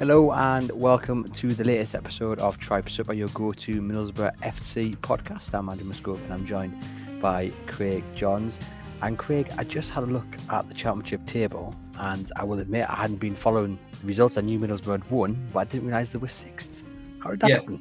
Hello and welcome to the latest episode of Tribe Super, your go-to Middlesbrough FC podcast. I'm Andrew Musgrove and I'm joined by Craig Johns. And Craig, I just had a look at the championship table, and I will admit I hadn't been following the results. I knew Middlesbrough had won, but I didn't realise they were sixth. How did that Yeah. happen?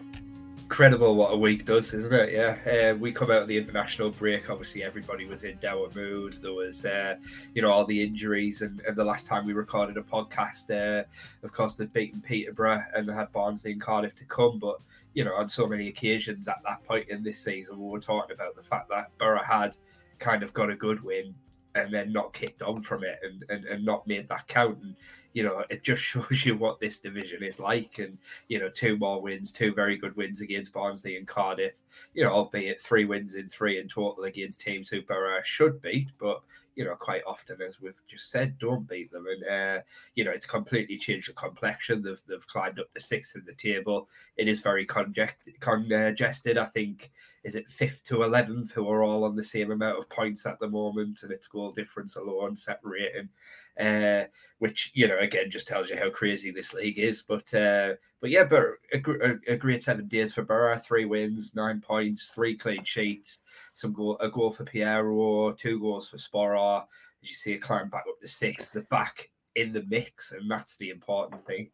Incredible what a week does, isn't it? Yeah, uh, we come out of the international break. Obviously, everybody was in dour mood. There was, uh, you know, all the injuries, and, and the last time we recorded a podcast, uh, of course, they'd beaten Peterborough and they had Barnsley and Cardiff to come. But you know, on so many occasions at that point in this season, we were talking about the fact that Boro had kind of got a good win and then not kicked on from it and, and, and not made that count. And you know, it just shows you what this division is like. And you know, two more wins, two very good wins against Barnsley and Cardiff. You know, albeit three wins in three in total against teams who Boro should beat, but you know, quite often, as we've just said, don't beat them. And uh, you know, it's completely changed the complexion. They've they've climbed up to sixth in the table. It is very congested. I think is it fifth to eleventh who are all on the same amount of points at the moment, and it's goal difference alone separating. Uh, which you know again just tells you how crazy this league is. But uh, but yeah, but a, a, great seven days for Boro. Three wins, nine points, three clean sheets, some goal, a goal for Payero, two goals for Sporar. As you see, a climb back up to six. The back in the mix, and that's the important thing.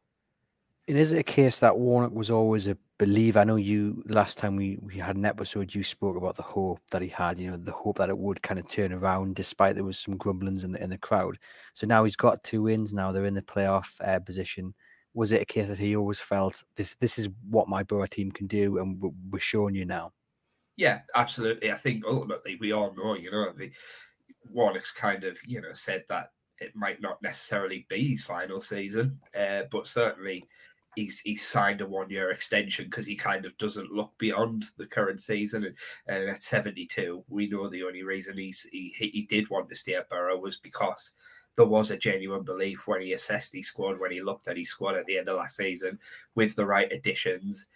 And is it a case that Warnock was always a believer? I know you last time we, we had an episode, you spoke about the hope that he had, you know, the hope that it would kind of turn around despite there was some grumblings in the in the crowd. So now he's got two wins, now they're in the playoff uh, position. Was it a case that he always felt this this is what my Boro team can do and we're- showing you now? Yeah, absolutely. I think ultimately we all know, you know, the Warnock's kind of, you know, said that it might not necessarily be his final season, uh, but certainly he's he's signed a one year extension because he kind of doesn't look beyond the current season. And, at 72, we know the only reason he's he, he he did want to stay at Boro was because there was a genuine belief when he assessed his squad, when he looked at his squad at the end of last season with the right additions,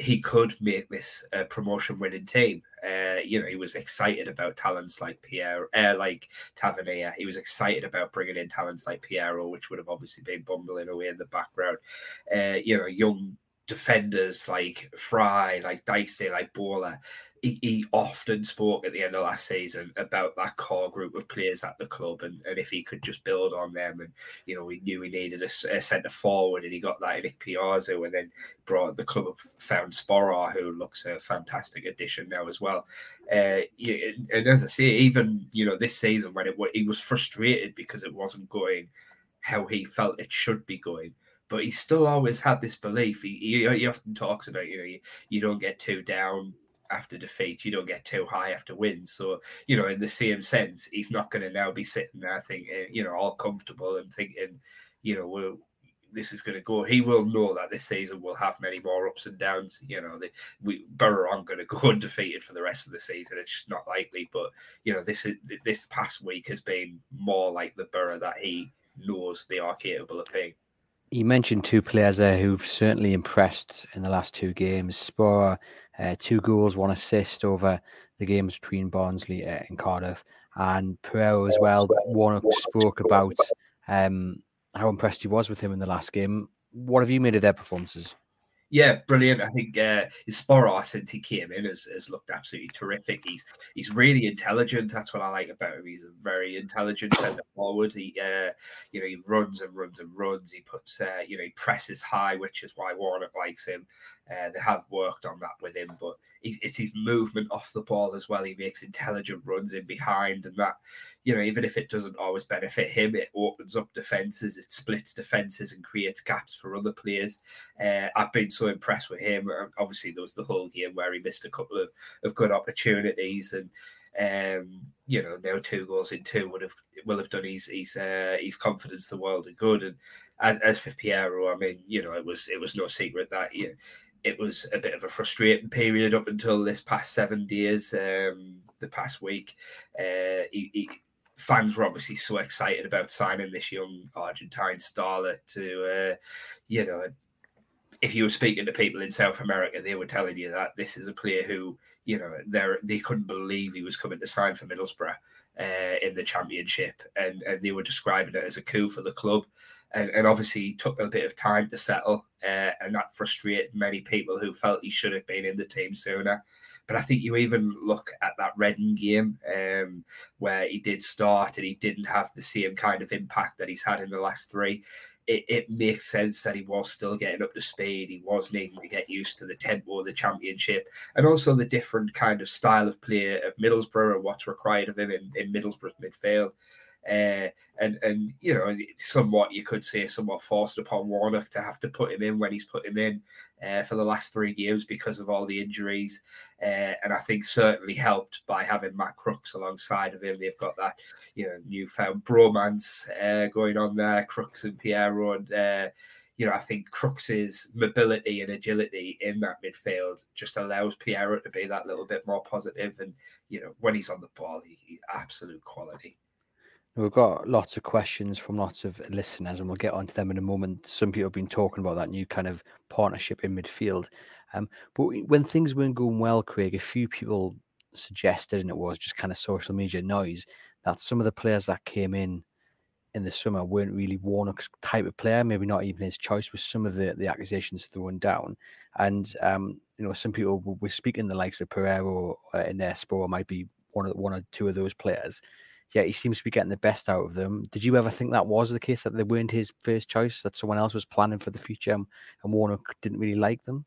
he could make this a promotion winning team. Uh, you know, he was excited about talents like Pierre, uh, like Tavernier. He was excited about bringing in talents like Payero, which would have obviously been bumbling away in the background. Uh, you know, young defenders like Fry, like Dicey, like Bola. He, often spoke at the end of last season about that core group of players at the club, and, and if he could just build on them, and you know, we knew he needed a centre forward, and he got that in Piazza, and then brought the club up, found Sporar, who looks a fantastic addition now as well. Uh, and, as I say, even you know this season when it he was frustrated because it wasn't going how he felt it should be going. But he still always had this belief. He, he, he often talks about you know you, you don't get too down after defeat, you don't get too high after wins. So you know in the same sense, he's not going to now be sitting there thinking you know all comfortable and thinking you know well this is going to go. He will know that this season will have many more ups and downs. You know, the, we Boro aren't going to go undefeated for the rest of the season. It's just not likely. But you know, this is this past week has been more like the Boro that he knows they are capable of being. You mentioned two players there who've certainly impressed in the last two games. Sporar, uh, two goals, one assist over the games between Barnsley uh, and Cardiff, and Payero as well. Warnock spoke about um, how impressed he was with him in the last game. What have you made of their performances? Yeah, brilliant. I think uh, his Sporar since he came in has, has looked absolutely terrific. He's he's really intelligent. That's what I like about him. He's a very intelligent centre forward. He uh, you know he runs and runs and runs. He puts uh, you know he presses high, which is why Warnock likes him. Uh, they have worked on that with him, but it's his movement off the ball as well. He makes intelligent runs in behind, and that you know even if it doesn't always benefit him, it opens up defenses, it splits defenses, and creates gaps for other players. Uh, I've been so impressed with him. Uh, Obviously, there was the whole game where he missed a couple of, of good opportunities, and um, you know now two goals in two would have will have done his his uh, his confidence the world of good. And as, as for Payero, I mean, you know, it was it was no secret that you, it was a bit of a frustrating period up until this past seven days, um, the past week. Uh, he, he, fans were obviously so excited about signing this young Argentine starlet to, uh, you know, if you were speaking to people in South America, they were telling you that this is a player who, you know, they they couldn't believe he was coming to sign for Middlesbrough uh, in the Championship, and and they were describing it as a coup for the club. And, and obviously, took a bit of time to settle, uh, and that frustrated many people who felt he should have been in the team sooner. But I think you even look at that Reading game um, where he did start and he didn't have the same kind of impact that he's had in the last three it, it makes sense that he was still getting up to speed. He was needing to get used to the tempo of the championship and also the different kind of style of play of Middlesbrough and what's required of him in, in Middlesbrough's midfield. Uh, and and you know, somewhat you could say somewhat forced upon Warnock to have to put him in when he's put him in uh, for the last three games because of all the injuries. Uh, and I think certainly helped by having Matt Crooks alongside of him. They've got that you know newfound bromance uh, going on there, Crooks and Payero, and uh, you know, I think Crooks's mobility and agility in that midfield just allows Payero to be that little bit more positive. And, you know, when he's on the ball, he, he's absolute quality. We've got lots of questions from lots of listeners, and we'll get onto them in a moment. Some people have been talking about that new kind of partnership in midfield. Um, but when things weren't going well, Craig, a few people suggested, and it was just kind of social media noise, that some of the players that came in in the summer weren't really Warnock's type of player, maybe not even his choice, with some of the, the accusations thrown down. And, um, you know, some people were speaking the likes of Payero uh, and Espo might be one of one or two of those players yeah, he seems to be getting the best out of them. Did you ever think that was the case that they weren't his first choice, that someone else was planning for the future and, Warnock didn't really like them?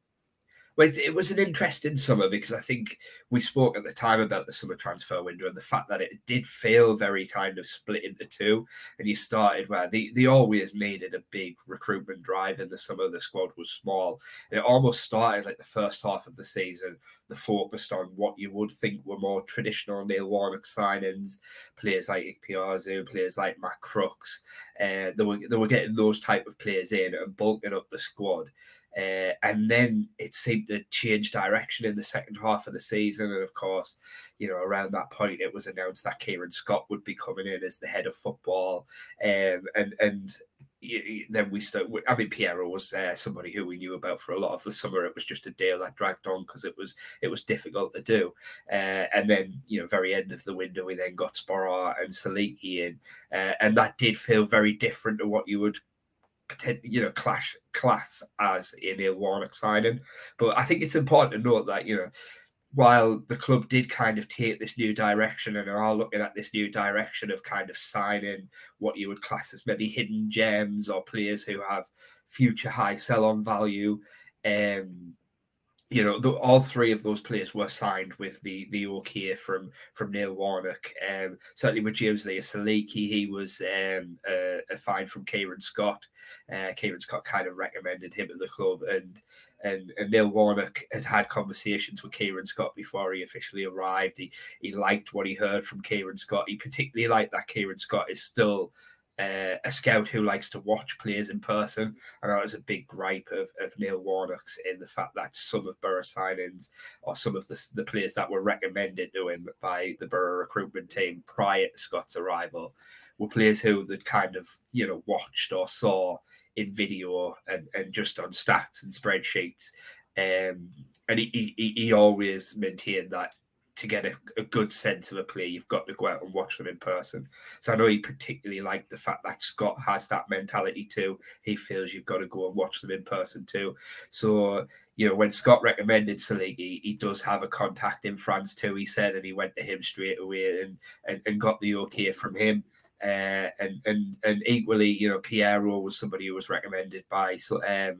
Well, it was an interesting summer because I think we spoke at the time about the summer transfer window and the fact that it did feel very kind of split into two. And you started where they, they always needed a big recruitment drive in the summer. The squad was small. It almost started like the first half of the season, the focused on what you would think were more traditional Neil Warnock signings, players like Ikpeazu, players like Matt Crooks. Uh, they, were, they were getting those type of players in and bulking up the squad. Uh, and then it seemed to change direction in the second half of the season. And of course, you know, around that point, it was announced that Kieran Scott would be coming in as the head of football. Um, and and then we start. I mean, Payero was uh, somebody who we knew about for a lot of the summer. It was just a deal that dragged on because it was it was difficult to do. Uh, and then you know, very end of the window, we then got Sporar and Siliki in, uh, and that did feel very different to what you would you know, clash class as a Neil Warnock signing. But I think it's important to note that, you know, while the club did kind of take this new direction and are looking at this new direction of kind of signing what you would class as maybe hidden gems or players who have future high sell on value, um, you know, the, all three of those players were signed with the the OK from from Neil Warnock. Um, certainly with James Lea Siliki, he was um, a, a find from Kieran Scott. Uh, Kieran Scott kind of recommended him at the club, and, and and Neil Warnock had had conversations with Kieran Scott before he officially arrived. He he liked what he heard from Kieran Scott. He particularly liked that Kieran Scott is still uh, a scout who likes to watch players in person. And that was a big gripe of, of Neil Warnock's in the fact that some of Boro signings or some of the, the players that were recommended to him by the Boro recruitment team prior to Scott's arrival were players who they kind of, you know, watched or saw in video and, and just on stats and spreadsheets. Um, and he, he, he always maintained that to get a, a, good sense of a player, you've got to go out and watch them in person. So I know he particularly liked the fact that Scott has that mentality too. He feels you've got to go and watch them in person too. So, you know, when Scott recommended Siliki, he does have a contact in France too, he said, and he went to him straight away and, and, and got the okay from him. Uh, and and and equally, you know, Payero was somebody who was recommended by um,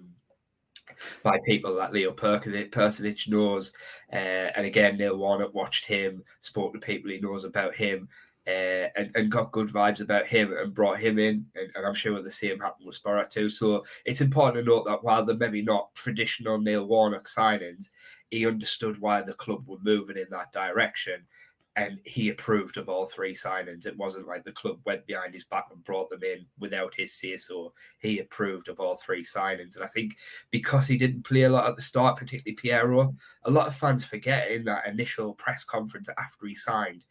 by people like Leo Percovich, knows. Uh, and again, Neil Warnock watched him, spoke to people he knows about him, uh, and, and got good vibes about him and brought him in. And, and I'm sure the same happened with Sporar too. So it's important to note that while they're maybe not traditional Neil Warnock signings, he understood why the club were moving in that direction and he approved of all three signings. It wasn't like the club went behind his back and brought them in without his say so. He approved of all three signings. And I think because he didn't play a lot at the start, particularly Payero, a lot of fans forget in that initial press conference after he signed.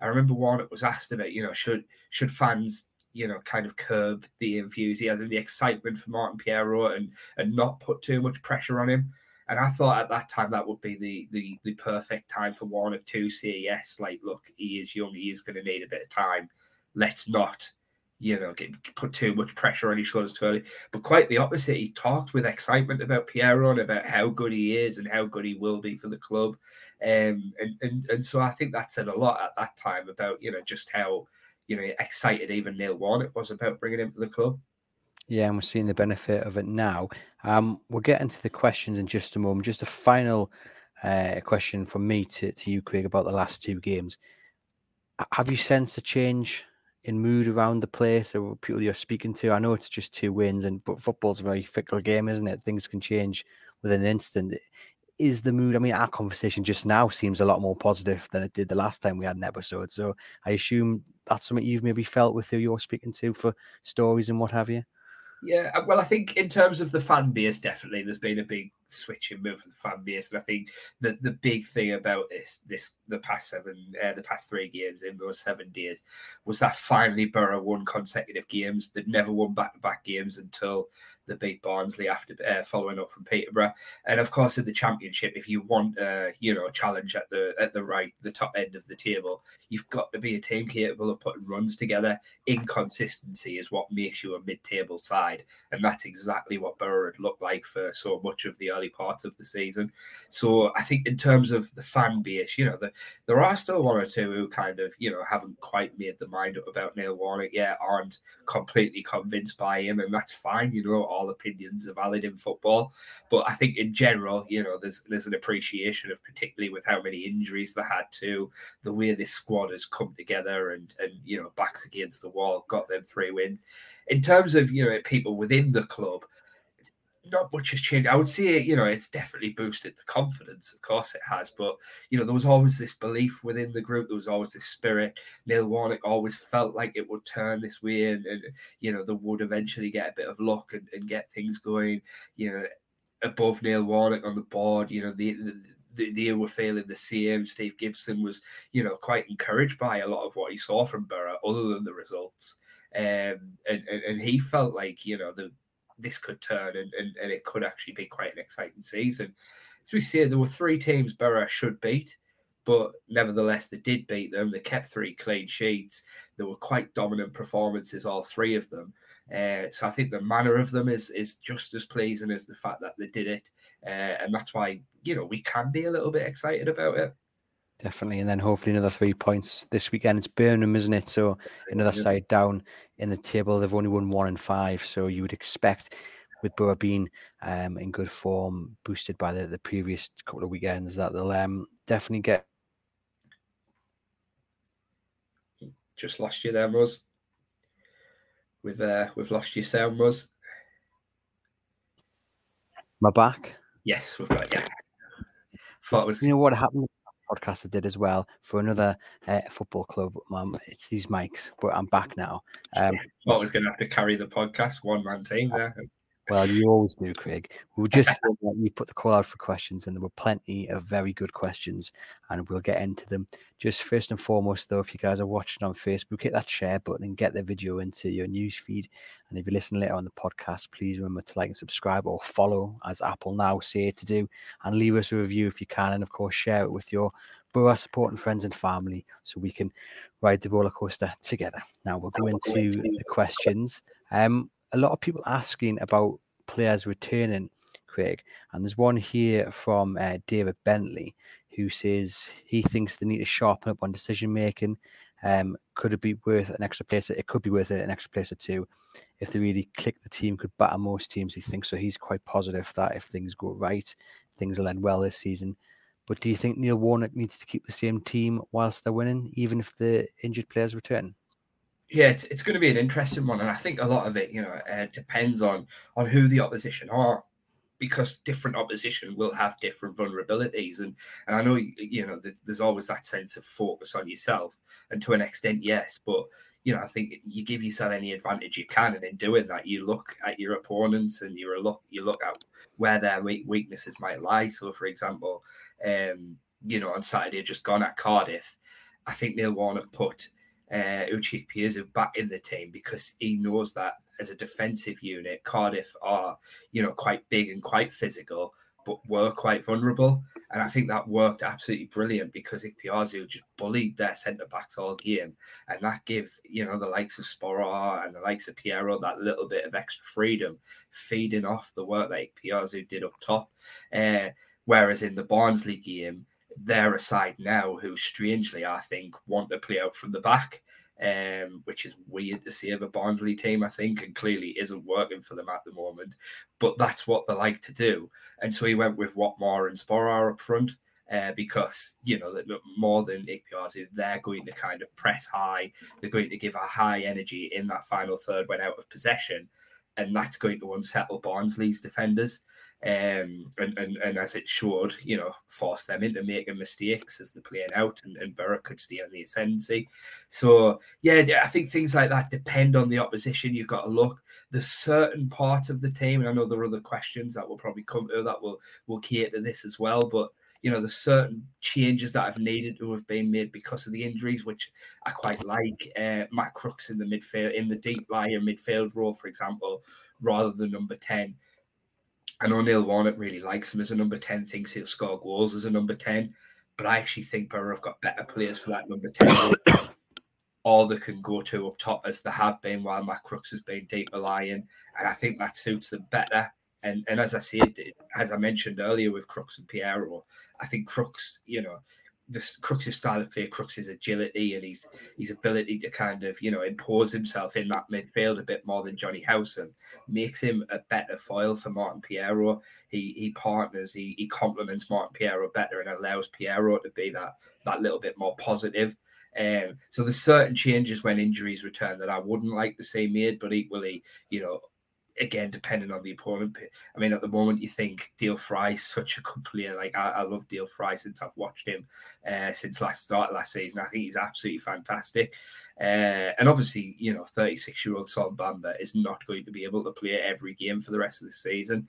I remember Warnock was asked about, you know, should should fans, you know, kind of curb the enthusiasm, the excitement for Martin Payero and and not put too much pressure on him. And I thought at that time that would be the the, the perfect time for Warnock to say yes. Like, look, he is young, he is going to need a bit of time. Let's not, you know, get put too much pressure on his shoulders too early. But quite the opposite. He talked with excitement about Payero and about how good he is and how good he will be for the club. Um, and, and and so I think that said a lot at that time about you know just how you know excited even Neil Warnock was about bringing him to the club. Yeah, and we're seeing the benefit of it now. Um, we'll get into the questions in just a moment. Just a final uh, question from me to, to you, Craig, about the last two games. Have you sensed a change in mood around the place or people you're speaking to? I know it's just two wins, and but football's a very fickle game, isn't it? Things can change within an instant. Is the mood? I mean, our conversation just now seems a lot more positive than it did the last time we had an episode. So I assume that's something you've maybe felt with who you're speaking to for stories and what have you. Yeah, uh, well, I think in terms of the fan base, definitely there's been a big switch in move for the fan base, and I think the the big thing about this this the past seven uh, the past three games in those seven days was that finally Boro won consecutive games. They'd never won back to back games until the beat Barnsley after uh, following up from Peterborough. And of course, in the championship, if you want a you know challenge at the at the right the top end of the table, you've got to be a team capable of putting runs together. Inconsistency is what makes you a mid-table side, and that's exactly what Boro had looked like for so much of the early part of the season. So I think in terms of the fan base, you know, the, there are still one or two who kind of you know haven't quite made the mind up about Neil Warnock yet, aren't completely convinced by him, and that's fine. You know all opinions are valid in football. But I think in general, you know, there's there's an appreciation of particularly with how many injuries they had to, the way this squad has come together and and you know, backs against the wall, got them three wins. In terms of, you know, people within the club, not much has changed. I would say, you know, it's definitely boosted the confidence. Of course, it has. But you know, there was always this belief within the group. There was always this spirit. Neil Warnock always felt like it would turn this way, and, and you know, they would eventually get a bit of luck and, and get things going. You know, above Neil Warnock on the board. You know, the, the the, they were feeling the same. Steve Gibson was, you know, quite encouraged by a lot of what he saw from Boro, other than the results. Um, and, and, and he felt like, you know, the this could turn and, and, and it could actually be quite an exciting season. As we see, there were three teams Boro should beat, but nevertheless, they did beat them. They kept three clean sheets. There were quite dominant performances, all three of them. Uh, so I think the manner of them is is just as pleasing as the fact that they did it, uh, and that's why you know we can be a little bit excited about it. Definitely, and then hopefully another three points this weekend. It's Burnham, isn't it? So another yeah. side down in the table. They've only won one and five, so you would expect with Boro being um, in good form, boosted by the, the previous couple of weekends, that they'll um, definitely get. Just lost you there, Muzz. We've uh, we've lost your sound, Muzz. My back. Yes, we've got you. Thought was... You know what happened? Podcast I did as well for another uh, football club. Mum, it's these mics, but I'm back now. Um, I was going to have to carry the podcast, one man team there. Well, you always do, Craig. We'll just you put the call out for questions, and there were plenty of very good questions, and we'll get into them. Just first and foremost, though, if you guys are watching on Facebook, hit that share button and get the video into your news feed. And if you listen later on the podcast, please remember to like and subscribe or follow, as Apple now say to do, and leave us a review if you can, and of course share it with your Boro supporting friends and family, so we can ride the roller coaster together. Now we'll go into the questions. Um, a lot of people asking about players returning, Craig. And there's one here from uh, David Bentley who says he thinks they need to sharpen up on decision making. Um, could it be worth an extra place? It could be worth an extra place or two if they really click. The team could batter most teams. He thinks so. He's quite positive that if things go right, things will end well this season. But do you think Neil Warnock needs to keep the same team whilst they're winning, even if the injured players return? Yeah, it's, it's going to be an interesting one, and I think a lot of it, you know, uh, depends on on who the opposition are. because different opposition will have different vulnerabilities and and I know you know there's, there's, always that sense of focus on yourself and to an extent yes but you know I think you give yourself any advantage you can and in doing that you look at your opponents and you look you look at where their weaknesses might lie so for example um you know on Saturday just gone at Cardiff I think Neil Warnock put uh, Uche Ikpeazu back in the team because he knows that as a defensive unit, Cardiff are, you know, quite big and quite physical, but were quite vulnerable. And I think that worked absolutely brilliant because Ikpeazu just bullied their centre backs all game. And that gave, you know, the likes of Sporar and the likes of Payero that little bit of extra freedom, feeding off the work that Ikpeazu did up top. Uh, whereas in the Barnsley game, they're a side now who strangely, I think, want to play out from the back um, which is weird to see of a Barnsley team, I think, and clearly isn't working for them at the moment. But that's what they like to do. And so he went with Watmore and Sporar up front. Uh, because you know that more than Ikpeazu, they're going to kind of press high. They're going to give a high energy in that final third when out of possession, and that's going to unsettle Barnsley's defenders um, and, and, and as it showed, you know, force them into making mistakes as they're playing out, and, and Boro could stay on the ascendancy. So, yeah, I think things like that depend on the opposition. You've got to look. There's certain part of the team, and I know there are other questions that will probably come to that will will cater this as well, but you know, there's certain changes that have needed to have been made because of the injuries, which I quite like. Uh, Matt Crooks in the midfield, in the deep lying midfield role, for example, rather than number 10. I know Neil Warnock really likes him as a number 10, thinks he'll score goals as a number 10, but I actually think Boro have got better players for that number 10. all they can go to up top as they have been while Matt Crooks has been deeper lying. And I think that suits them better. And and as I said, as I mentioned earlier with Crooks and Payero, I think Crooks, you know, the Crooks' style of play, Crooks' agility and his his ability to kind of you know impose himself in that midfield a bit more than Jonny Howson makes him a better foil for Martin Payero. He he partners, he he complements Martin Payero better and allows Payero to be that that little bit more positive. Um, so there's certain changes when injuries return that I wouldn't like to see made, but equally, you know, again, depending on the opponent. I mean, at the moment, you think Dael Fry is such a good player. Like I, I love Dael Fry since I've watched him uh, since last start last season. I think he's absolutely fantastic. Uh, and obviously, you know, 36 year old Sol Bamba is not going to be able to play every game for the rest of the season.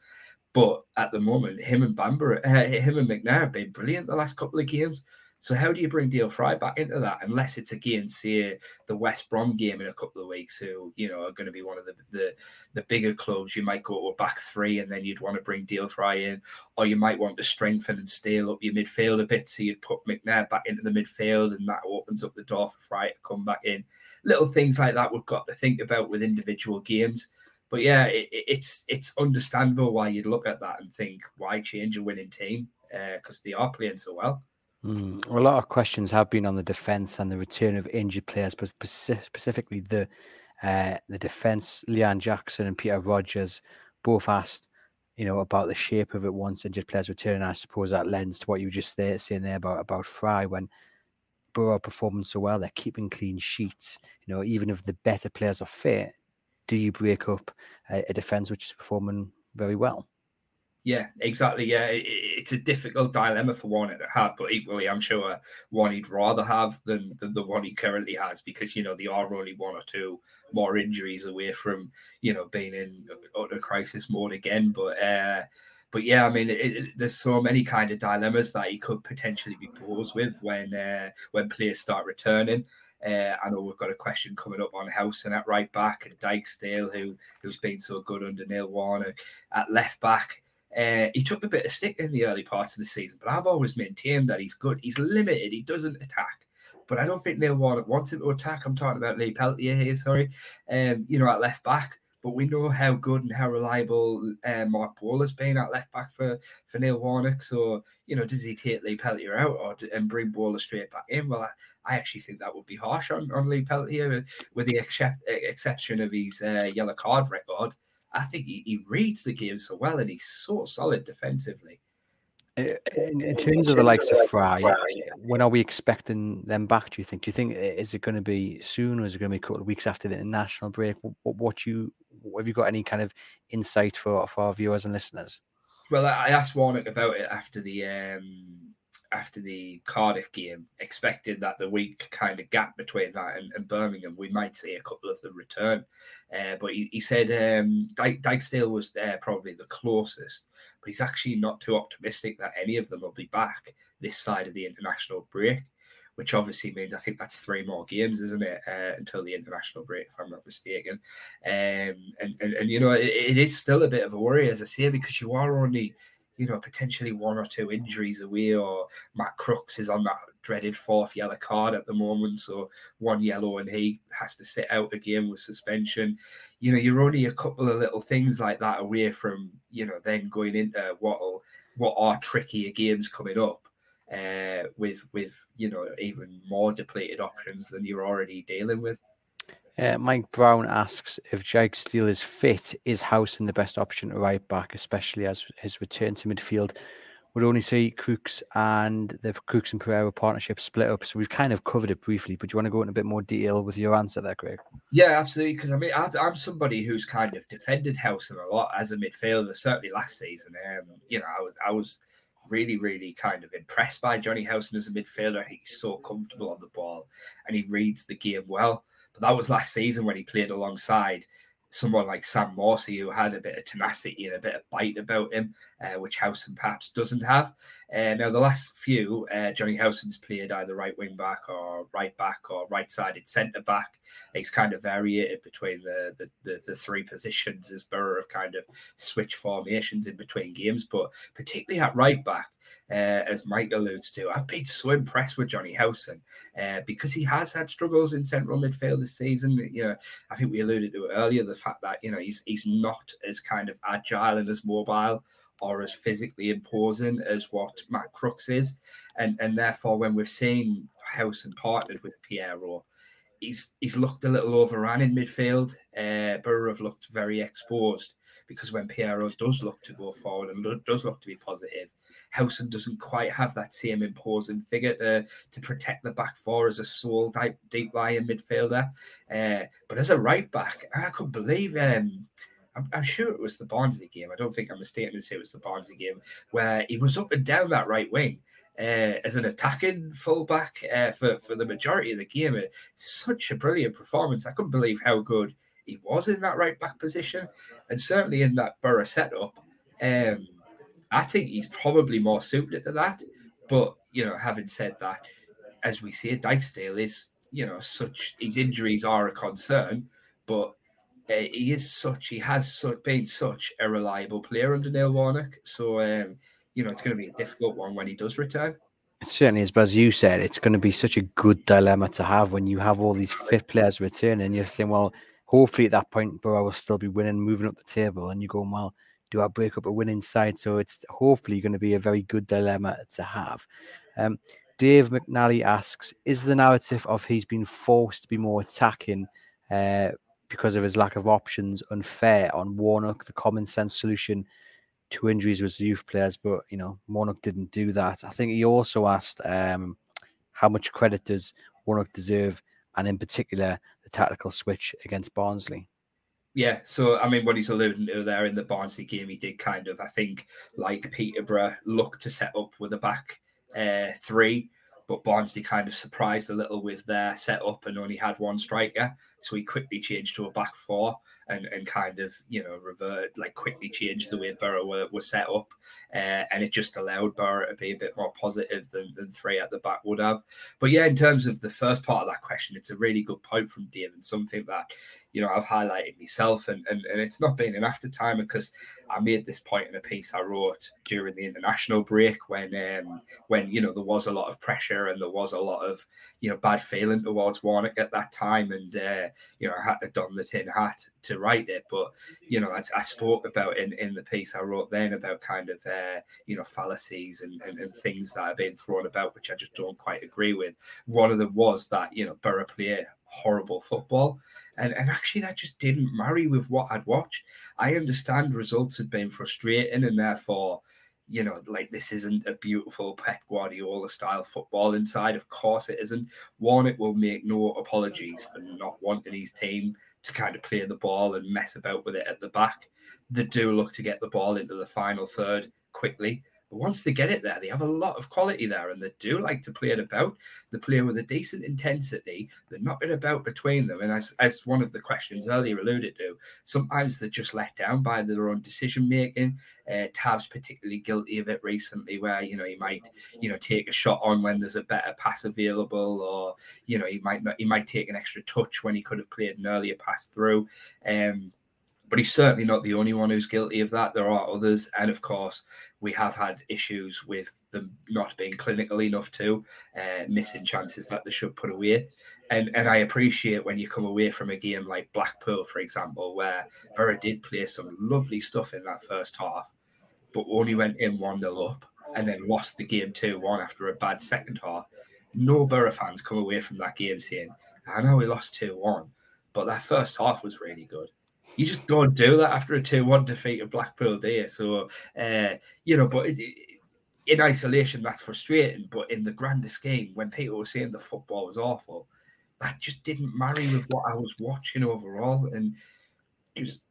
But at the moment, him and Bamba, uh, him and McNair have been brilliant the last couple of games. So how do you bring Dael Fry back into that unless it's against say the West Brom game in a couple of weeks, who you know are going to be one of the, the the bigger clubs? You might go to a back three, and then you'd want to bring Dael Fry in, or you might want to strengthen and scale up your midfield a bit. So you'd put McNair back into the midfield, and that opens up the door for Fry to come back in. Little things like that we've got to think about with individual games. But yeah, it, it's it's understandable why you'd look at that and think why change a winning team because uh, they are playing so well. Mm. A lot of questions have been on the defense and the return of injured players, but specifically the uh, the defense. Leanne Jackson and Peter Rogers both asked, you know, about the shape of it once injured players return. I suppose that lends to what you were just there saying there about about Fry when Boro performing so well, they're keeping clean sheets. You know, even if the better players are fit, do you break up a, a defense which is performing very well? Yeah, exactly. Yeah, it, it's a difficult dilemma for one to have, but equally, I'm sure one he'd rather have than, than the one he currently has because you know they are only one or two more injuries away from you know being in utter crisis mode again. But uh, but yeah, I mean, it, it, there's so many kind of dilemmas that he could potentially be posed with when uh, when players start returning. Uh, I know we've got a question coming up on Howson at right back and Dijksteel, who who's been so good under Neil Warnock at left back. Uh, he took a bit of stick in the early parts of the season, but I've always maintained that he's good. He's limited. He doesn't attack. But I don't think Neil Warnock wants him to attack. I'm talking about Lee Peltier here, sorry. Um, you know, at left back. But we know how good and how reliable uh, Marc Bola has been at left back for, for Neil Warnock. So, you know, does he take Lee Peltier out or and bring Bola straight back in? Well, I, I, actually think that would be harsh on, on Lee Peltier, with the except, exception of his uh, yellow card record. I think he, he reads the game so well and he's so solid defensively. In, in, terms of the likes of Fry, when are we expecting them back? Do you think? Do you think is it going to be soon, or is it going to be a couple of weeks after the international break? What, what you have you got any kind of insight for for our viewers and listeners? Well, I asked Warnock about it after the um, after the Cardiff game, expecting that the week kind of gap between that and, and Birmingham, we might see a couple of them return. Uh, but he, he said um, Dyke, Dijksteel was there probably the closest, but he's actually not too optimistic that any of them will be back this side of the international break, which obviously means I think that's three more games, isn't it, uh, until the international break, if I'm not mistaken. Um, and, and, and, you know, it, it is still a bit of a worry, as I say, because you are only – you know, potentially one or two injuries away, or Matt Crooks is on that dreaded fourth yellow card at the moment, so one yellow and he has to sit out a game with suspension. You know, you're only a couple of little things like that away from, you know, then going into what what are trickier games coming up uh, with with you know even more depleted options than you're already dealing with. Uh, Mike Brown asks if Dijksteel is fit, is Howson the best option to right back, especially as his return to midfield would only see Crooks and the Crooks and Payero partnership split up. So we've kind of covered it briefly, but do you want to go into a bit more detail with your answer there, Craig? Yeah, absolutely. Because I mean, i am somebody who's kind of defended Howson a lot as a midfielder, certainly last season. Um, you know, I was, I was really, really kind of impressed by Jonny Howson as a midfielder. He's so comfortable on the ball and he reads the game well. But that was last season when he played alongside someone like Sam Morsy, who had a bit of tenacity and a bit of bite about him, uh, which Howson perhaps doesn't have. Uh, now, the last few, uh, Jonny Howson's played either right wing back or right back or right sided centre back. He's kind of variated between the, the, the, the, three positions as Boro have kind of switched formations in between games, but particularly at right back. Uh, as Mike alludes to, I've been so impressed with Jonny Howson uh, because he has had struggles in central midfield this season. You know, I think we alluded to earlier the fact that you know he's he's not as kind of agile and as mobile or as physically imposing as what Matt Crooks is, and and therefore when we've seen Howson partnered with Payero, he's he's looked a little overrun in midfield. Uh, Boro have looked very exposed because when Payero does look to go forward and does look to be positive, Howson doesn't quite have that same imposing figure to, to protect the back four as a sole deep, deep lying midfielder. Uh, but as a right back, I couldn't believe. Um, I'm, sure it was the Barnsley game. I don't think I'm mistaken to say it was the Barnsley game where he was up and down that right wing. Uh, as an attacking fullback uh, for, for the majority of the game. It's such a brilliant performance. I couldn't believe how good he was in that right back position, and certainly in that Boro setup. Um, I think he's probably more suited to that. But you know, having said that, as we see, Dijksteel is you know such his injuries are a concern, but uh, he is such he has been such a reliable player under Neil Warnock. So um, you know, it's going to be a difficult one when he does return. It certainly is, but as you said, it's going to be such a good dilemma to have when you have all these fit players returning. You're saying, well, hopefully at that point, I will still be winning, moving up the table, and you're going, well, do I break up a winning side? So it's hopefully going to be a very good dilemma to have. Um, Dave McNally asks, is the narrative of he's been forced to be more attacking uh, because of his lack of options unfair on Warnock? The common sense solution to injuries was youth players, but you know Warnock didn't do that. I think he also asked um, how much credit does Warnock deserve, and in particular the tactical switch against Barnsley. Yeah, so I mean, what he's alluding to there in the Barnsley game, he did kind of, I think, like Peterborough, look to set up with a back uh, three, but Barnsley kind of surprised a little with their setup and only had one striker, so he quickly changed to a back four and, and kind of you know revert like quickly changed the way Boro were, were set up, uh, and it just allowed Boro to be a bit more positive than, than three at the back would have. But yeah, in terms of the first part of that question, it's a really good point from Dave and something that you know I've highlighted myself, and and, and it's not been an after time because I made this point in a piece I wrote during the international break when um, when you know there was a lot of pressure and there was a lot of you know bad feeling towards Warnock at that time, and uh, you know I had to don the tin hat to write it, but you know I, I spoke about in in the piece I wrote then about kind of uh, you know fallacies and, and, and things that are being thrown about which I just don't quite agree with. One of them was that you know Boro play horrible football. And, and actually, that just didn't marry with what I'd watched. I understand results had been frustrating, and therefore, you know, like this isn't a beautiful Pep Guardiola style football inside. Of course, it isn't. Warnock will make no apologies for not wanting his team to kind of play the ball and mess about with it at the back. They do look to get the ball into the final third quickly. But once they get it there, they have a lot of quality there and they do like to play it about. They play with a decent intensity. They're not it about between them. And as, as one of the questions earlier alluded to, sometimes they're just let down by their own decision making. Uh, Tav's particularly guilty of it recently, where you know he might you know take a shot on when there's a better pass available, or you know he might not he might take an extra touch when he could have played an earlier pass through. Um, but he's certainly not the only one who's guilty of that. There are others, and of course, we have had issues with them not being clinical enough to uh, missing chances that they should put away. And and I appreciate when you come away from a game like Blackpool, for example, where Boro did play some lovely stuff in that first half, but only went in one 0 up and then lost the game two one after a bad second half. No Boro fans come away from that game saying, "I know we lost two one, but that first half was really good." You just don't do that after a 2 1 defeat of Blackpool, do So, uh, you know, but it, in isolation, that's frustrating. But in the grander scheme, when people were saying the football was awful, that just didn't marry with what I was watching overall. And it was.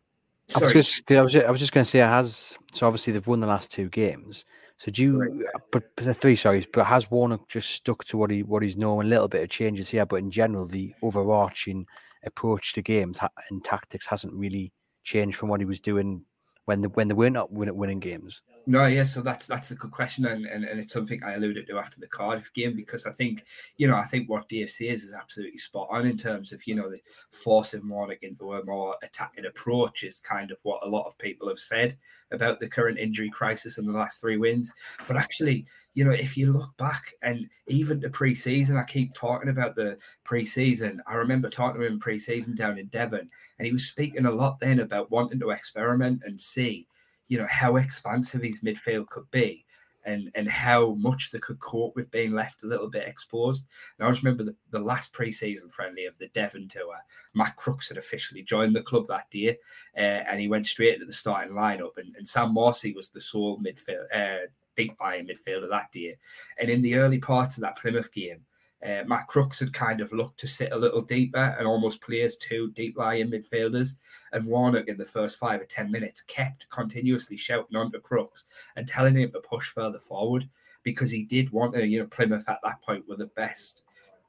I was, just, I was, just, I was just going to say, it has so obviously they've won the last two games. So do you, right. but the three, sorry, but has Warnock just stuck to what he what he's known? A little bit of changes here, but in general, the overarching approach to games and tactics hasn't really changed from what he was doing when the when they were not winning games. No, yeah, so that's that's a good question, and, and, and it's something I alluded to after the Cardiff game because I think you know I think what DFC is is absolutely spot on in terms of you know the forcing Warnock into a more attacking approach is kind of what a lot of people have said about the current injury crisis in the last three wins. But actually, you know, if you look back and even the preseason, I keep talking about the preseason. I remember talking to him preseason down in Devon, and he was speaking a lot then about wanting to experiment and see you know how expansive his midfield could be and and how much they could cope with being left a little bit exposed. And I just remember the, the last preseason friendly of the Devon tour, Matt Crooks had officially joined the club that day, uh, and he went straight into the starting lineup. And, and Sam Morsy was the sole midfield, uh, deep lying midfielder that day. And in the early parts of that Plymouth game, uh, Matt Crooks had kind of looked to sit a little deeper and almost plays two deep lying midfielders. And Warnock in the first five or 10 minutes kept continuously shouting onto Crooks and telling him to push further forward because he did want to, you know, Plymouth at that point were the best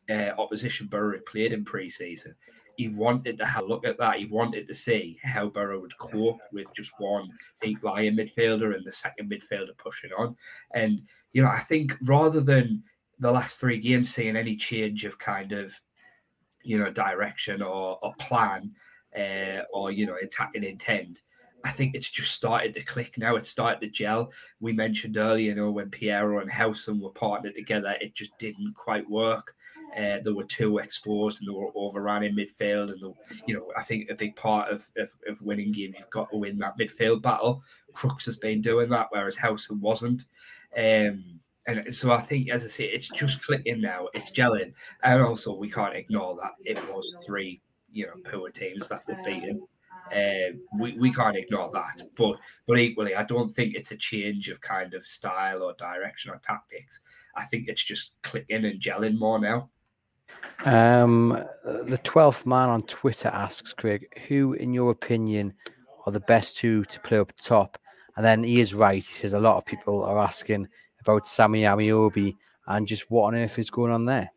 uh, opposition Boro had played in pre season. He wanted to have a look at that. He wanted to see how Boro would cope with just one deep lying midfielder and the second midfielder pushing on. And, you know, I think rather than the last three games seeing any change of kind of you know direction or, or plan uh, or you know attacking intent. I think it's just started to click now. It's started to gel. We mentioned earlier, you know, when Payero and Howson were partnered together, it just didn't quite work. Uh, they were too exposed and they were overrun in midfield. And, the, you know, I think a big part of, of, of, winning games, you've got to win that midfield battle. Crooks has been doing that, whereas Howson wasn't. Um, and so I think, as I say, it's just clicking now. It's gelling, and also we can't ignore that it was three, you know, poor teams that were beaten. Uh, we, we can't ignore that, but but equally, I don't think it's a change of kind of style or direction or tactics. I think it's just clicking and gelling more now. Um, the twelfth man on Twitter asks Craig, who, in your opinion, are the best two to play up top? And then he is right. He says a lot of people are asking about Sammy Ameobi and just what on earth is going on there.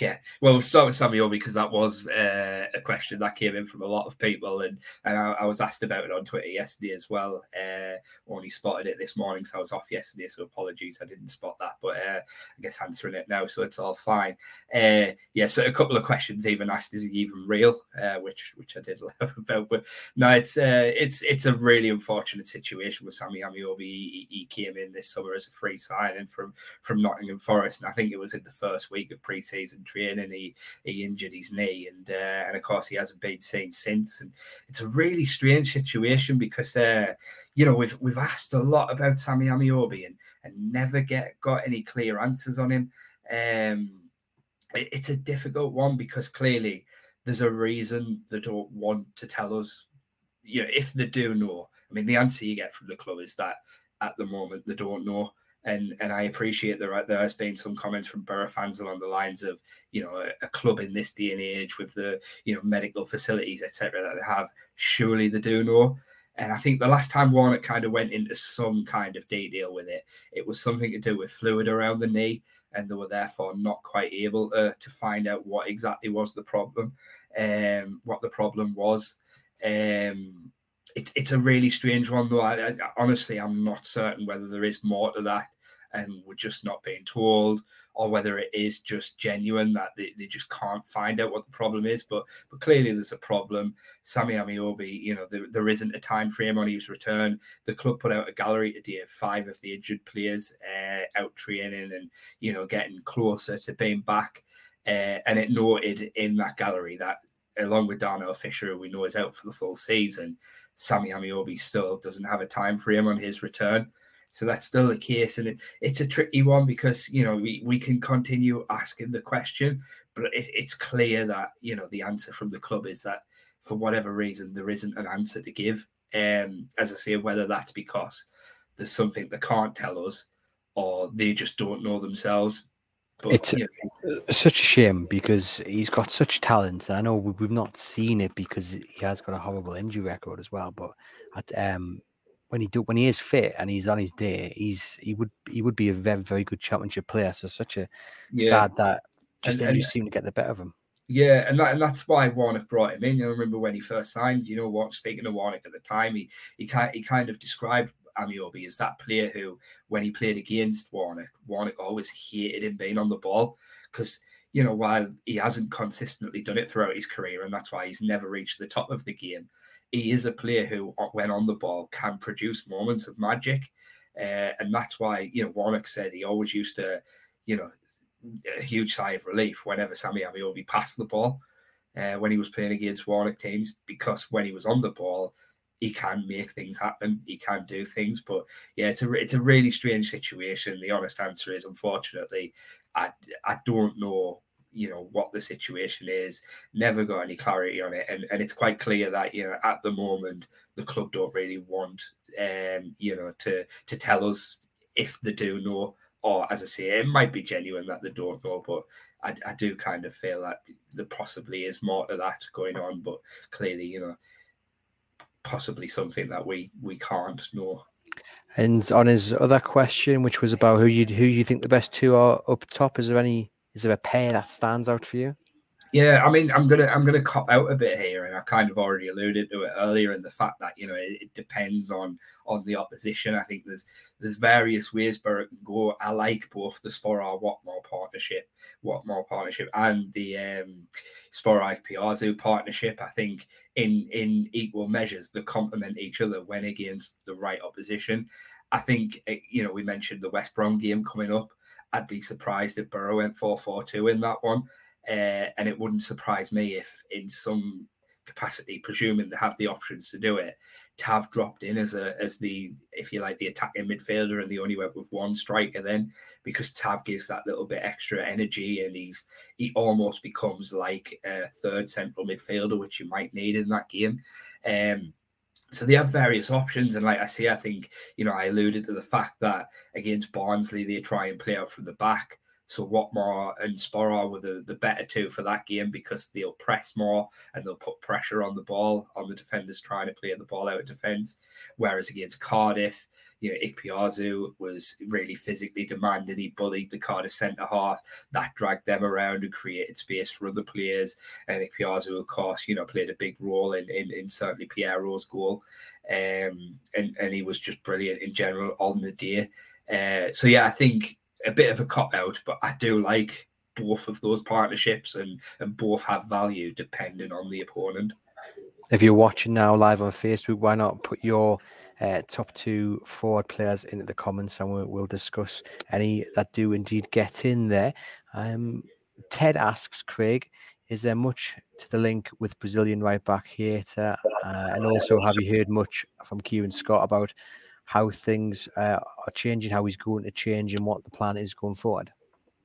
Yeah, well, we'll start with Samuel because that was uh, a question that came in from a lot of people, and, and I, I, was asked about it on Twitter yesterday as well. Uh, only spotted it this morning, so I was off yesterday, so apologies, I didn't spot that, but uh, I guess answering it now, so it's all fine. Uh, yeah, so a couple of questions even asked, is he even real? Uh, which which I did laugh about, but no, it's uh, it's it's a really unfortunate situation with Sammy Ameobi. He, he came in this summer as a free signing from from Nottingham Forest, and I think it was in the first week of pre-season season training. He he injured his knee, and uh, and of course he hasn't been seen since. And it's a really strange situation because uh, you know we've we've asked a lot about Sammy Ameobi and and never get got any clear answers on him. Um, it, it's a difficult one because clearly there's a reason they don't want to tell us. You know, if they do know, I mean, the answer you get from the club is that at the moment they don't know. And and I appreciate there there has been some comments from Boro fans along the lines of you know a, a club in this day and age with the you know medical facilities etc that they have surely they do know. And I think the last time Warnock kind of went into some kind of detail with it, it was something to do with fluid around the knee, and they were therefore not quite able to, to find out what exactly was the problem, um, what the problem was. Um, it's it's a really strange one though. I, I, honestly, I'm not certain whether there is more to that, and we're just not being told, or whether it is just genuine that they, they just can't find out what the problem is. But but clearly there's a problem. Sammy Ameobi, you know, there, there isn't a time frame on his return. The club put out a gallery today of five of the injured players uh, out training and you know getting closer to being back. Uh, and it noted in that gallery that along with Darnell Fisher, who we know is out for the full season, Sammy Ameobi still doesn't have a time frame on his return. So that's still the case, and it, it's a tricky one because you know we, we can continue asking the question, but it, it's clear that you know the answer from the club is that for whatever reason there isn't an answer to give. Um, as I say, whether that's because there's something they can't tell us, or they just don't know themselves. But, it's you know, such a shame because he's got such talent, and I know we've not seen it because he has got a horrible injury record as well. But at, um, when he do when he is fit and he's on his day, he's he would he would be a very very good championship player. So such a yeah. sad that just and, injuries seem to get the better of him. Yeah, and that, and that's why Warnock brought him in. You know, remember when he first signed. You know what? Speaking of Warnock at the time, he he kind he kind of described Ameobi is that player who, when he played against Warnock, Warnock always hated him being on the ball because you know while he hasn't consistently done it throughout his career, and that's why he's never reached the top of the game he is a player who, when on the ball, can produce moments of magic. Uh, and that's why, you know, Warnock said he always used to, you know, a huge sigh of relief whenever Sammy Ameobi passed the ball uh, when he was playing against Warnock teams, because when he was on the ball, he can make things happen. He can do things, but yeah, it's a it's a really strange situation. The honest answer is, unfortunately, I I don't know you know what the situation is never got any clarity on it and, and it's quite clear that you know at the moment the club don't really want um you know to to tell us if they do know or as i say it might be genuine that they don't know but i, I do kind of feel that there possibly is more to that going on but clearly you know possibly something that we we can't know and on his other question, which was about who you who you think the best two are up top, is there any is there a pair that stands out for you? Yeah, I mean, I'm gonna I'm gonna cop out a bit here, and I kind of already alluded to it earlier in the fact that you know it, it depends on on the opposition. I think there's there's various ways Boro can go. I like both the Sporar Watmore partnership, Watmore partnership, and the um, Sporar Ikpeazu partnership. I think in in equal measures they complement each other when against the right opposition. I think eh, you know we mentioned the West Brom game coming up. I'd be surprised if Boro went 4 4 2 in that one. Uh, and it wouldn't surprise me if, in some capacity, presuming they have the options to do it, Tav dropped in as a as the if you like the attacking midfielder and they only went with one striker then because Tav gives that little bit extra energy and he's he almost becomes like a third central midfielder which you might need in that game. Um, so they have various options, and like I say, I think you know I alluded to the fact that against Barnsley they try and play out from the back. So Watmore and Sporar were the, the better two for that game because they'll press more and they'll put pressure on the ball on the defenders trying to play the ball out of defence. Whereas against Cardiff, you know, Ikpeazu was really physically demanding. He bullied the Cardiff centre half. That dragged them around and created space for other players. And Ikpeazu, of course, you know, played a big role in, in, in certainly Payero's goal. Um, and, and he was just brilliant in general on the day. Uh, so, yeah, I think a bit of a cop out, but I do like both of those partnerships and, and both have value depending on the opponent. If you're watching now live on Facebook, why not put your uh, top two forward players into the comments and we'll, we'll, discuss any that do indeed get in there. Um, Ted asks Craig, is there much to the link with Brazilian right back Heitor? Uh, and also, have you heard much from Kieran Scott about how things uh, are changing, how he's going to change, and what the plan is going forward?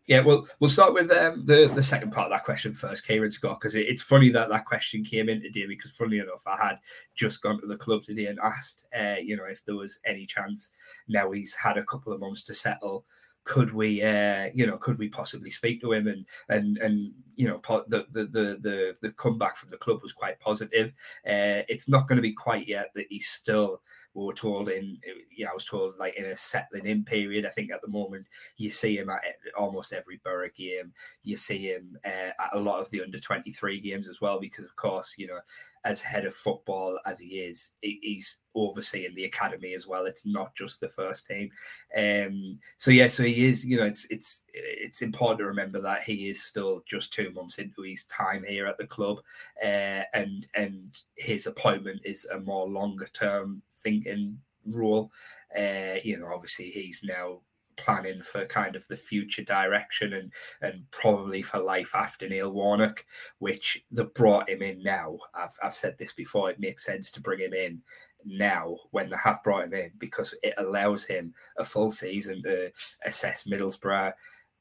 Yeah, well, we'll start with um, the the second part of that question first, Kieran Scott, because it, it's funny that that question came in today. Because funny enough, I had just gone to the club today and asked, uh, you know, if there was any chance. Now he's had a couple of months to settle. Could we, uh, you know, could we possibly speak to him? And and and you know, the the the the, the comeback from the club was quite positive. Uh, it's not going to be quite yet that he's still we were told in yeah I was told like in a settling in period. I think at the moment you see him at almost every Boro game. You see him uh, at a lot of the under 23 games as well because of course you know as head of football as he is he's overseeing the academy as well. It's not just the first team. Um so yeah so he is you know it's it's it's important to remember that he is still just two months into his time here at the club uh, and and his appointment is a more longer term thinking role. Uh, you know, obviously he's now planning for kind of the future direction and and probably for life after Neil Warnock, which they've brought him in now. I've I've said this before. It makes sense to bring him in now when they have brought him in because it allows him a full season to assess Middlesbrough,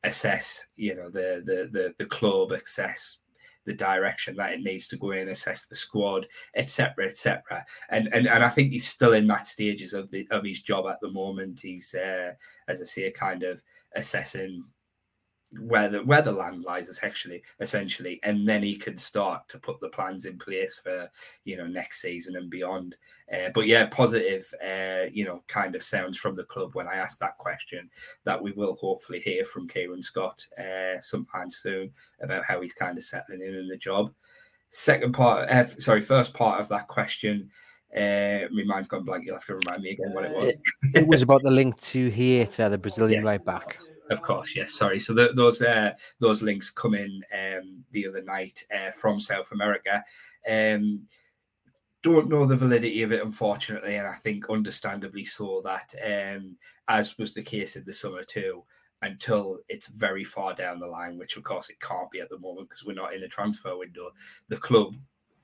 assess you know the the the, the club, assess the direction that it needs to go in, assess the squad, etc., etc. And and and I think he's still in that stages of the of his job at the moment. He's uh, as I say, kind of assessing where the where the land lies essentially essentially and then he can start to put the plans in place for you know next season and beyond uh, but yeah positive uh, you know kind of sounds from the club when i asked that question that we will hopefully hear from Kieran Scott uh, sometime soon about how he's kind of settling in in the job second part uh, sorry first part of that question uh, my mind's gone blank. You'll have to remind me again what it was. it was about the link to Heitor the Brazilian right back. Of course, yes. Sorry. So the, those uh, those links come in um, the other night uh, from South America. Um, don't know the validity of it, unfortunately, and I think understandably so. That um, as was the case in the summer too, until it's very far down the line, which of course it can't be at the moment because we're not in a transfer window. The club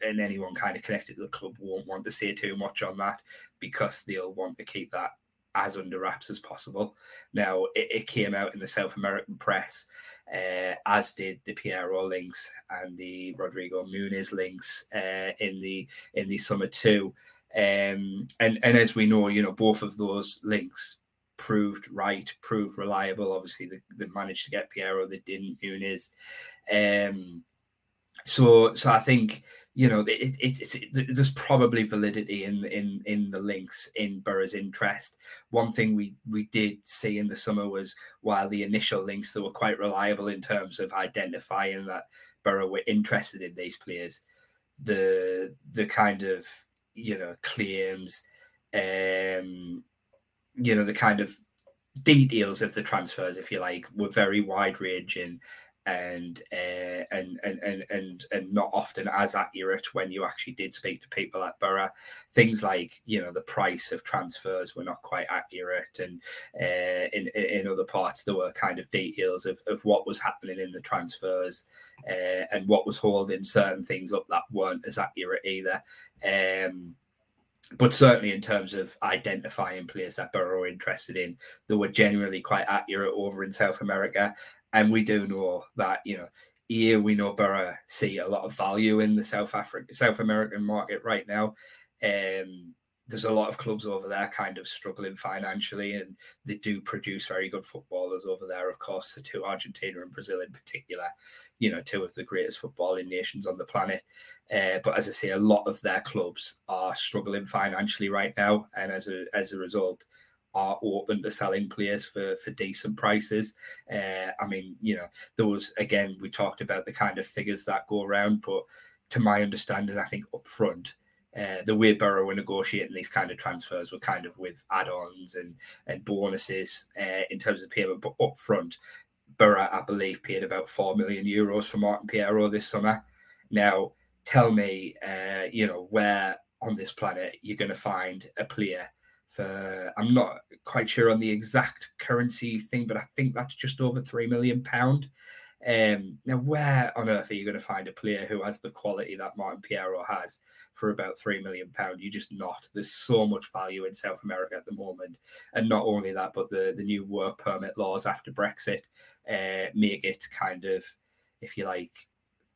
and anyone kind of connected to the club won't want to say too much on that because they'll want to keep that as under wraps as possible. Now, it, it came out in the South American press, uh, as did the Payero links and the Rodrigo Muniz links uh, in the in the summer too. Um, and and as we know, you know, both of those links proved right, proved reliable. Obviously, they, they managed to get Payero, they didn't Muniz. Um, so so I think you know, it, it, it, there's probably validity in in in the links in Boro's interest. One thing we we did see in the summer was while the initial links that were quite reliable in terms of identifying that Borough were interested in these players, the the kind of you know claims, um, you know the kind of details of the transfers, if you like, were very wide ranging and uh, and, and and and not often as accurate when you actually did speak to people at Boro. Things like you know the price of transfers were not quite accurate, and uh, in in other parts there were kind of details of, of what was happening in the transfers uh, and what was holding certain things up that weren't as accurate either. Um, but certainly in terms of identifying players that Boro were interested in, they were generally quite accurate over in South America. And we do know that, you know, here we know Boro see a lot of value in the South African South American market right now. Um, there's a lot of clubs over there kind of struggling financially, and they do produce very good footballers over there. Of course, the two Argentina and Brazil in particular, you know, two of the greatest footballing nations on the planet. Uh, but as I say, a lot of their clubs are struggling financially right now, and as a as a result, are open to selling players for for decent prices. Uh, I mean, you know, was again we talked about the kind of figures that go around, but to my understanding, I think up front. Uh, the way Boro were negotiating these kind of transfers were kind of with add-ons and and bonuses uh, in terms of payment, but up front, Boro, I believe, paid about four million euros for Martin Payero this summer. Now, tell me, uh, you know, where on this planet you're going to find a player for I'm not quite sure on the exact currency thing, but I think that's just over three million pound. Um, now, where on earth are you going to find a player who has the quality that Martin Payero has for about three million pound. You're just not. There's so much value in South America at the moment, and not only that, but the the new work permit laws after Brexit uh, make it kind of, if you like,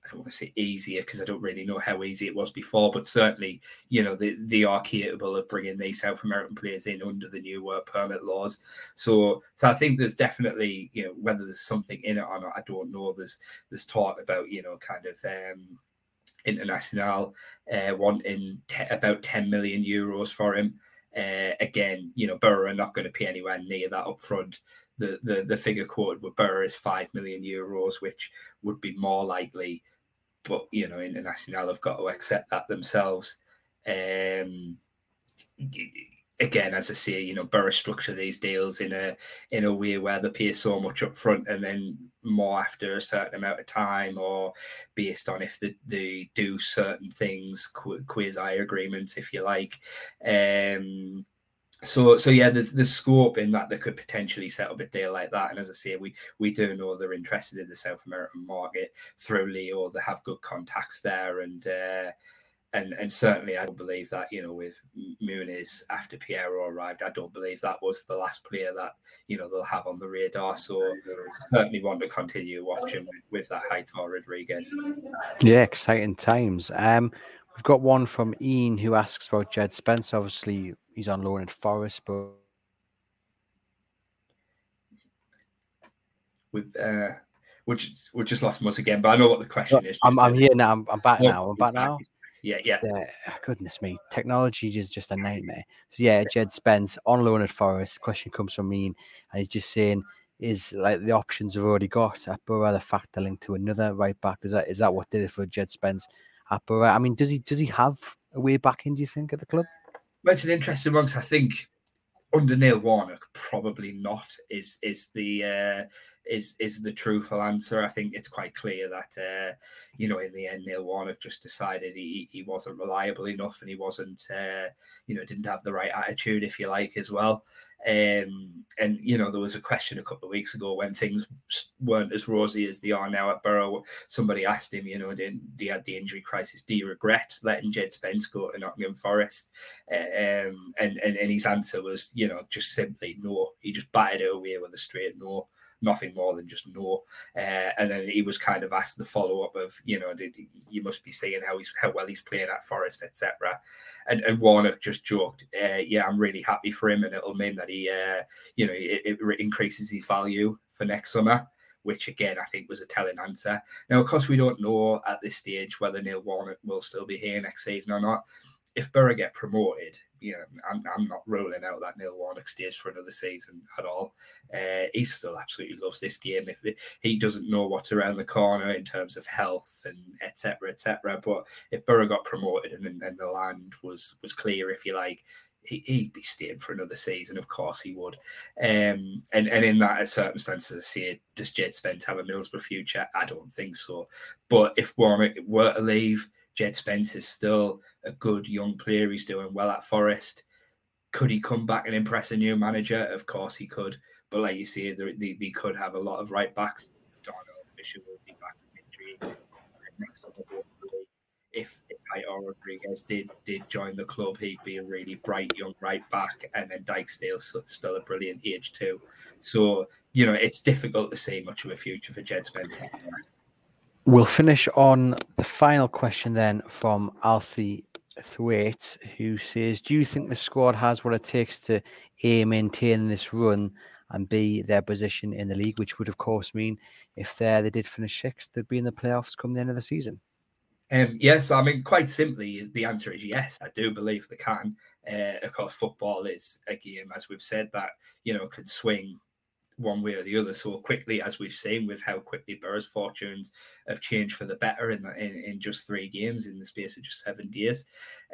I don't want to say easier because I don't really know how easy it was before, but certainly, you know, they, they are capable of bringing these South American players in under the new work permit laws. So, so I think there's definitely, you know, whether there's something in it or not, I don't know. There's there's talk about, you know, kind of um, International uh, wanting te- about 10 million euros for him. Uh, again, you know, Boro are not going to pay anywhere near that up front. The, the, the figure quoted with Boro is 5 million euros, which would be more likely but you know, International have got to accept that themselves. Um, again, as I say, you know, Boro structure these deals in a in a way where they pay so much up front and then more after a certain amount of time, or based on if they, they do certain things, quasi agreements, if you like. Um, so so yeah, there's there's scope in that they could potentially set up a deal like that. And as I say, we we do know they're interested in the South American market through Leo. They have good contacts there, and uh, and and certainly I don't believe that you know with Muniz after Payero arrived, I don't believe that was the last player that you know they'll have on the radar. So certainly want to continue watching with, with that Heitor Rodrigues. Yeah, exciting times. Um, we've got one from Ian who asks about Jed Spence. Obviously, he's on loan at Forest, but with uh, which we just lost Mus again. But I know what the question is. I'm, I'm here now. I'm, I'm back now. I'm back now. Yeah, yeah. Uh, goodness me, technology is just a nightmare. So yeah, Jed Spence on loan at Forest. Question comes from me, and he's just saying, is like the options have already got at Boro the fact they're linked to another right back. Is that is that what did it for Jed Spence at Boro? I mean, does he does he have a way back in? Do you think at the club? Well, it's an interesting one because I think under Neil Warnock, probably not is is the uh, is is the truthful answer. I think it's quite clear that uh, you know in the end Neil Warnock just decided he he wasn't reliable enough and he wasn't uh, you know didn't have the right attitude if you like as well. Um, and you know there was a question a couple of weeks ago when things weren't as rosy as they are now at Boro. Somebody asked him, you know, did he had the injury crisis? Do you regret letting Jed Spence go to Nottingham Forest? Um, and, and and his answer was, you know, just simply no. He just batted it away with a straight no nothing more than just no. Uh, and then he was kind of asked the follow up of, you know, did, you must be seeing how he's how well he's playing at Forest, etc. And and Warnock just joked, uh, yeah, I'm really happy for him, and it'll mean that he, uh, you know, it, it increases his value for next summer which again I think was a telling answer. Now, of course, we don't know at this stage whether Neil Warnock will still be here next season or not. If Boro get promoted, you know, I'm, I'm not ruling out that Neil Warnock stays for another season at all. Uh, he still absolutely loves this game. If he doesn't know what's around the corner in terms of health and etc. etc. But if Boro got promoted and, and the land was was clear, if you like, he, would be staying for another season. Of course, he would. Um, and and in that circumstances, I see. Does Jed Spence have a Middlesbrough future? I don't think so. But if Warnock were to leave Jed Spence is still a good young player. He's doing well at Forest. Could he come back and impress a new manager? Of course he could. But like you see, they, they, could have a lot of right backs. Don't. Fisher will be back injury. If, Heitor Rodrigues did did join the club, he'd be a really bright young right back, and then Dijksteel's still a brilliant age too. So you know, it's difficult to see much of a future for Jed Spence. We'll finish on the final question then from Alfie Thwaite, who says, Do you think the squad has what it takes to A, maintain this run and B, their position in the league, which would, of course, mean if they they did finish sixth, they'd be in the playoffs come the end of the season? Um, yes, I mean, quite simply, the answer is yes. I do believe they can. Uh, of course, football is a game, as we've said, that you know could swing one way or the other so quickly, as we've seen with how quickly Boro's fortunes have changed for the better in, in, in just three games in the space of just seven days.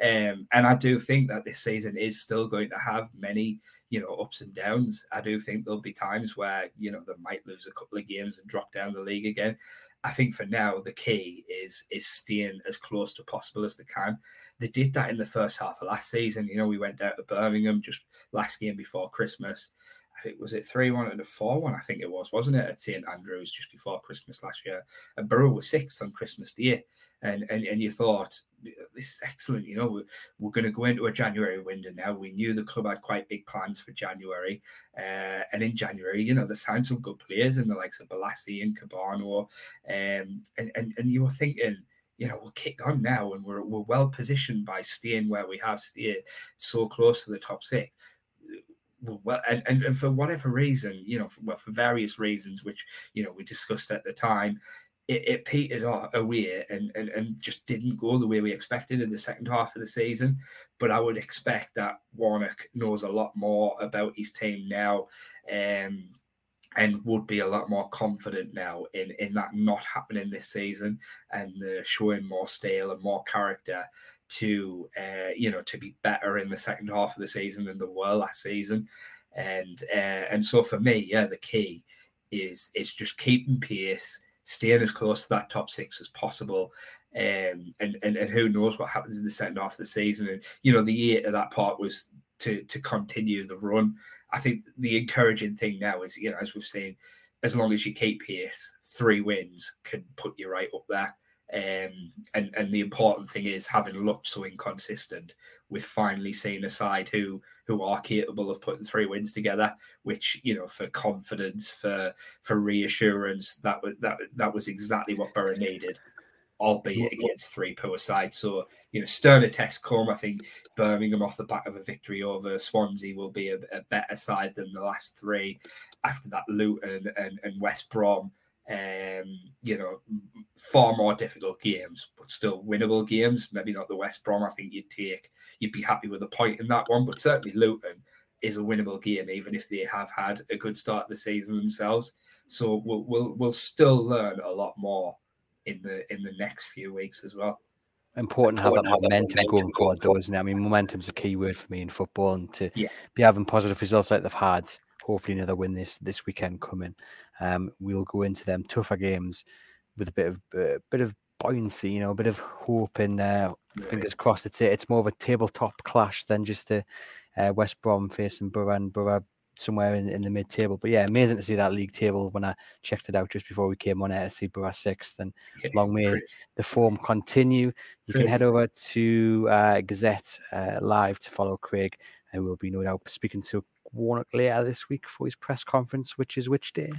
Um, and I do think that this season is still going to have many, you know, ups and downs. I do think there'll be times where, you know, they might lose a couple of games and drop down the league again. I think for now the key is is staying as close to possible as they can. They did that in the first half of last season. You know, we went down to Birmingham just last game before Christmas I think was it three one and a four one. I think it was, wasn't it, at St Andrews just before Christmas last year. And Boro was sixth on Christmas Day, and and and you thought this is excellent. You know, we're, we're going to go into a January window now. We knew the club had quite big plans for January, uh, and in January, you know, they signed some good players in the likes of Bolasie and Kebano, um, and and and you were thinking you know, we'll kick on now and we're, we're well positioned by staying where we have stayed so close to the top six well, and, and, for whatever reason, you know, for, well, for various reasons, which you know we discussed at the time, it, it petered away and, and and just didn't go the way we expected in the second half of the season. But I would expect that Warnock knows a lot more about his team now, um, and would be a lot more confident now in in that not happening this season and uh, showing more style and more character to uh, you know to be better in the second half of the season than they were last season, and uh, and so for me, yeah, the key is is just keeping pace, staying as close to that top six as possible. Um, and, and and who knows what happens in the second half of the season? And you know, the eight of that part was to to continue the run. I think the encouraging thing now is, you know, as we've seen, as long as you keep pace, three wins can put you right up there. Um, and and the important thing is having looked so inconsistent, we've finally seen a side who who are capable of putting three wins together. Which you know, for confidence, for for reassurance, that was that that was exactly what Boro needed, albeit against three poor sides. So you know, sterner tests come. I think Birmingham off the back of a victory over Swansea will be a, a better side than the last three. After that, Luton and, and West Brom um, you know, far more difficult games, but still winnable games. Maybe not the West Brom. I think you'd take, you'd be happy with a point in that one, but certainly Luton is a winnable game, even if they have had a good start of the season themselves. So we'll we'll, we'll still learn a lot more in the in the next few weeks as well. Important to have that momentum going forward, though, isn't it? I mean, momentum's a key word for me in football, and to yeah. be having positive results like they've had hopefully another win this this weekend coming. Um, we'll go into them tougher games with a bit of a uh, bit of buoyancy, you know, a bit of hope and uh, fingers crossed. It's it's more of a tabletop clash than just a uh, West Brom facing Boro and Boro somewhere in, in the mid table. But yeah, amazing to see that league table when I checked it out just before we came on air to see Boro sixth. And yeah, long may the form continue. You can head over to uh, Gazette uh, Live to follow Craig, and we'll be no doubt speaking to Warnock later this week for his press conference, which is which day?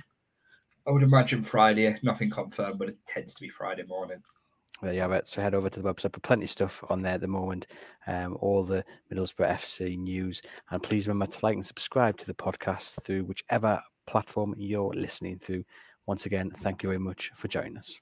I would imagine Friday. Nothing confirmed, but it tends to be Friday morning. Well, yeah, right. So head over to the website, but plenty of stuff on there at the moment. Um, all the Middlesbrough FC news, and please remember to like and subscribe to the podcast through whichever platform you're listening through. Once again, thank you very much for joining us.